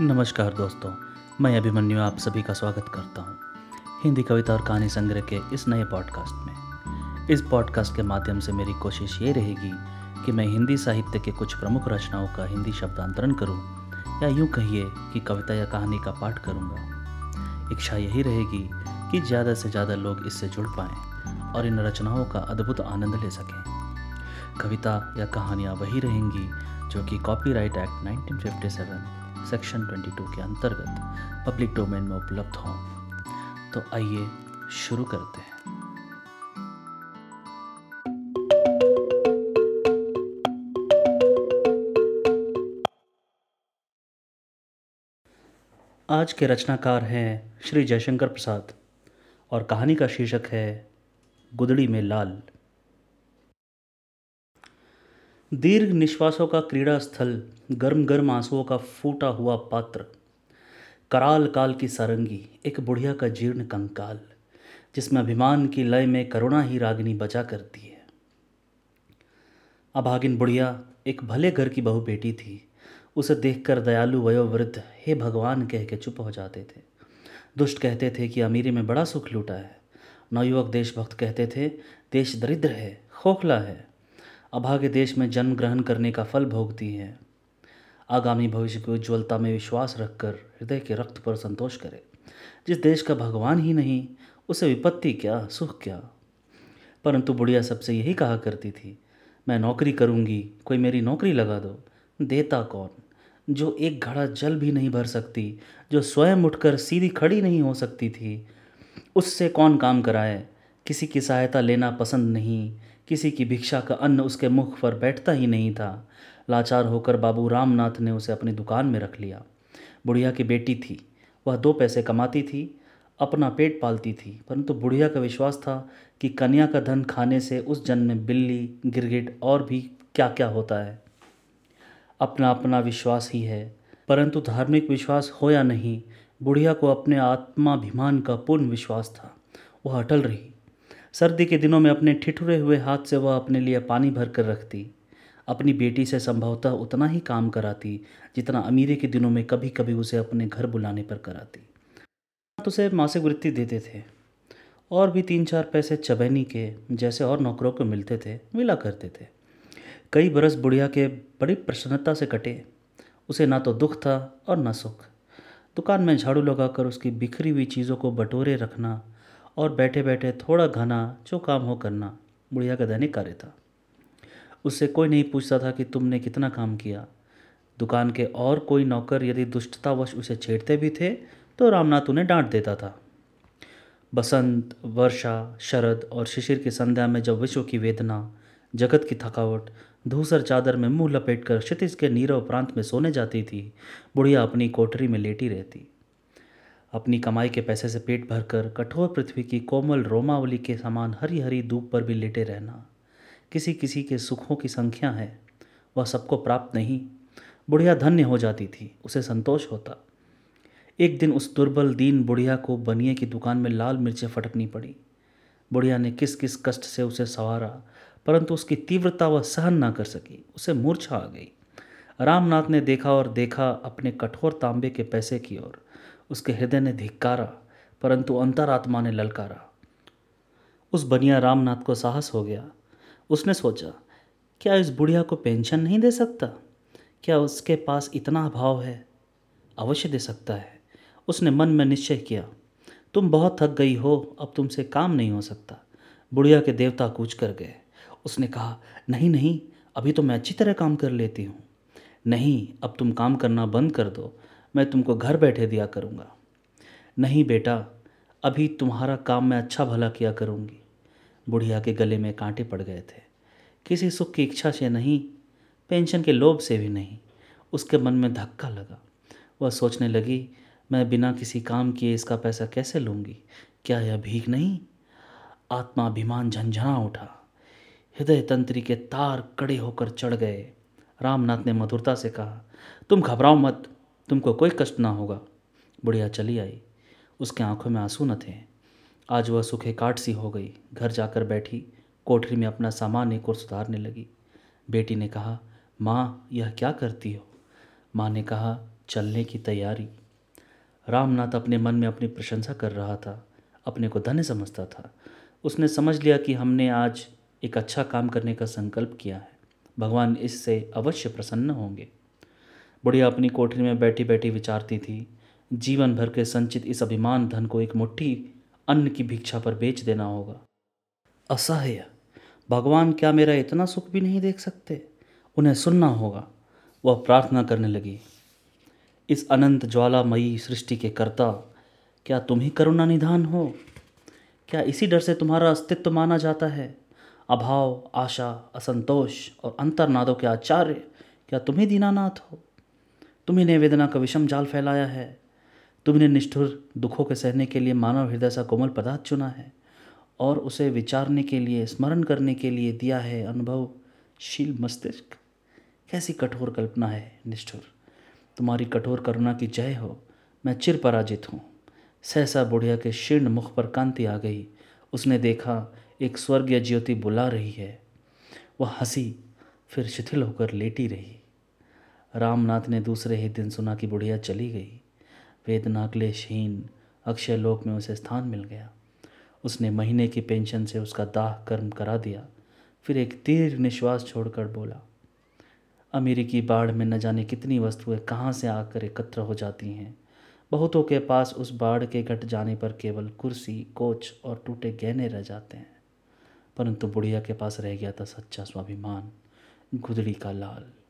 नमस्कार दोस्तों, मैं अभिमन्यु आप सभी का स्वागत करता हूँ हिंदी कविता और कहानी संग्रह के इस नए पॉडकास्ट में। इस पॉडकास्ट के माध्यम से मेरी कोशिश ये रहेगी कि मैं हिंदी साहित्य के कुछ प्रमुख रचनाओं का हिंदी शब्दांतरण करूँ, या यूँ कहिए कि कविता या कहानी का पाठ करूँगा। इच्छा यही रहेगी कि ज़्यादा से ज़्यादा लोग इससे जुड़ पाएँ और इन रचनाओं का अद्भुत आनंद ले सकें। कविता या कहानियाँ वही रहेंगी जो कि कॉपीराइट एक्ट 1957 सेक्शन 22 के अंतर्गत पब्लिक डोमेन में उपलब्ध हों। तो आइए शुरू करते हैं। आज के रचनाकार हैं श्री जयशंकर प्रसाद और कहानी का शीर्षक है गुदड़ी में लाल। दीर्घ निश्वासों का क्रीड़ा स्थल गर्म गर्म आंसुओं का फूटा हुआ पात्र कराल काल की सारंगी, एक बुढ़िया का जीर्ण कंकाल, जिसमें अभिमान की लय में करुणा ही रागिनी बचा करती है। अभागिन बुढ़िया, एक भले घर की बहु बेटी थी, उसे देखकर दयालु वयोवृद्ध हे भगवान कह के चुप हो जाते थे। दुष्ट कहते थे कि अमीरी में बड़ा सुख लूटा है। नवयुवक देशभक्त कहते थे, देश दरिद्र है, खोखला है अभागे देश में जन्म ग्रहण करने का फल भोगती है। आगामी भविष्य की उज्ज्वलता में विश्वास रखकर हृदय के रक्त पर संतोष करे। जिस देश का भगवान ही नहीं, उसे विपत्ति क्या, सुख क्या? परंतु बुढ़िया सबसे यही कहा करती थी, मैं नौकरी करूँगी, कोई मेरी नौकरी लगा दो। देता कौन? जो एक घड़ा जल भी नहीं भर सकती, जो स्वयं उठकर सीधी खड़ी नहीं हो सकती थी, उससे कौन काम कराए? किसी की सहायता लेना पसंद नहीं किसी की भिक्षा का अन्न उसके मुख पर बैठता ही नहीं था। लाचार होकर बाबू रामनाथ ने उसे अपनी दुकान में रख लिया। बुढ़िया की बेटी थी। वह दो पैसे कमाती थी, अपना पेट पालती थी, परंतु बुढ़िया का विश्वास था कि कन्या का धन खाने से उस जन्म में बिल्ली, गिरगिट और भी क्या क्या होता है। अपना अपना विश्वास ही है, परंतु धार्मिक विश्वास हो या नहीं, बुढ़िया को अपने आत्माभिमान का पूर्ण विश्वास था। वह अटल रही। सर्दी के दिनों में अपने ठिठुरे हुए हाथ से वह अपने लिए पानी भर कर रखती। अपनी बेटी से संभवतः उतना ही काम कराती, जितना अमीरे के दिनों में कभी कभी उसे अपने घर बुलाने पर कराती। तो उसे मासिक वृत्ति देते थे। और भी तीन चार पैसे चबैनी के, जैसे और नौकरों को मिलते थे, मिला करते थे। कई बरस बुढ़िया के बड़ी प्रसन्नता से कटे। उसे ना तो दुख था और ना सुख। दुकान में झाड़ू लगाकर उसकी बिखरी हुई चीज़ों को बटोरे रखना और बैठे बैठे थोड़ा घना जो काम हो करना बुढ़िया का दैनिक कार्य था। उससे कोई नहीं पूछता था कि तुमने कितना काम किया। दुकान के और कोई नौकर यदि दुष्टतावश उसे छेड़ते भी थे तो रामनाथ उन्हें डांट देता था। बसंत, वर्षा, शरद और शिशिर की संध्या में जब विश्व की वेदना, जगत की थकावट, धूसर चादर में मुँह लपेटकर क्षितिज के नीरव प्रांत में सोने जाती थी, बुढ़िया अपनी कोठरी में लेटी रहती। अपनी कमाई के पैसे से पेट भरकर कठोर पृथ्वी की कोमल रोमावली के समान हरी हरी धूप पर भी लेटे रहना। किसी किसी के सुखों की संख्या है, वह सबको प्राप्त नहीं। बुढ़िया धन्य हो जाती थी, उसे संतोष होता। एक दिन उस दुर्बल दीन बुढ़िया को बनिए की दुकान में लाल मिर्चें फटकनी पड़ी। बुढ़िया ने किस किस कष्ट से उसे सवारा, परंतु उसकी तीव्रता वह सहन ना कर सकी, उसे मूर्छा आ गई। रामनाथ ने देखा और देखा अपने कठोर तांबे के पैसे की ओर। उसके हृदय ने धिक्कारा, परंतु अंतरात्मा ने ललकारा। उस बनिया रामनाथ को साहस हो गया। उसने सोचा, क्या इस बुढ़िया को पेंशन नहीं दे सकता? क्या उसके पास इतना अभाव है? अवश्य दे सकता है। उसने मन में निश्चय किया, तुम बहुत थक गई हो, अब तुमसे काम नहीं हो सकता। बुढ़िया के देवता कूच कर गए। उसने कहा, नहीं नहीं, अभी तो मैं अच्छी तरह काम कर लेती हूँ। नहीं, अब तुम काम करना बंद कर दो। मैं तुमको घर बैठे दिया करूँगा। नहीं बेटा, अभी तुम्हारा काम मैं अच्छा भला किया करूँगी। बुढ़िया के गले में कांटे पड़ गए थे। किसी सुख की इच्छा से नहीं, पेंशन के लोभ से भी नहीं, उसके मन में धक्का लगा। वह सोचने लगी, मैं बिना किसी काम किए इसका पैसा कैसे लूँगी? क्या यह भीख नहीं? आत्माभिमान झंझना उठा। हृदय तंत्री के तार कड़े होकर चढ़ गए। रामनाथ ने मधुरता से कहा, तुम घबराओ मत तुमको कोई कष्ट ना होगा। बुढ़िया चली आई। उसके आँखों में आँसू न थे। आज वह सुखे काट सी हो गई। घर जाकर बैठी, कोठरी में अपना सामान एक और सुधारने लगी। बेटी ने कहा, माँ, यह क्या करती हो? माँ ने कहा, चलने की तैयारी। रामनाथ अपने मन में अपनी प्रशंसा कर रहा था। अपने को धन्य समझता था। उसने समझ लिया कि हमने आज एक अच्छा काम करने का संकल्प किया है। भगवान इससे अवश्य प्रसन्न होंगे। बुढ़िया अपनी कोठरी में बैठी बैठी विचारती थी, जीवन भर के संचित इस अभिमान धन को एक मुट्ठी अन्न की भिक्षा पर बेच देना होगा। असह्य, भगवान क्या मेरा इतना सुख भी नहीं देख सकते? उन्हें सुनना होगा। वह प्रार्थना करने लगी, इस अनंत ज्वालामयी सृष्टि के कर्ता, क्या तुम ही करुणा निधान हो? क्या इसी डर से तुम्हारा अस्तित्व माना जाता है? अभाव, आशा, असंतोष और अंतर्नादों के आचार्य, क्या तुम ही दीनानाथ हो? तुम्ही वेदना का विषम जाल फैलाया है। तुमने निष्ठुर दुखों के सहने के लिए मानव हृदय सा कोमल पदार्थ चुना है और उसे विचारने के लिए, स्मरण करने के लिए दिया है अनुभवशील मस्तिष्क। कैसी कठोर कल्पना है निष्ठुर। तुम्हारी कठोर करुणा की जय हो। मैं चिर पराजित हूँ। सहसा बुढ़िया के शीर्ण मुख पर कांति आ गई। उसने देखा, एक स्वर्गीय ज्योति बुला रही है। वह हँसी फिर शिथिल होकर लेटी रही। रामनाथ ने दूसरे ही दिन सुना कि बुढ़िया चली गई। वेदना क्लेशहीन अक्षय लोक में उसे स्थान मिल गया। उसने महीने की पेंशन से उसका दाह कर्म करा दिया। फिर एक दीर्घ निश्वास छोड़कर बोला अमेरिकी बाढ़ में न जाने कितनी वस्तुएँ कहाँ से आकर एकत्र हो जाती हैं। बहुतों के पास उस बाढ़ के घट जाने पर केवल कुर्सी, कोच और टूटे गहने रह जाते हैं। परंतु बुढ़िया के पास रह गया था सच्चा स्वाभिमान, गुदड़ी का लाल।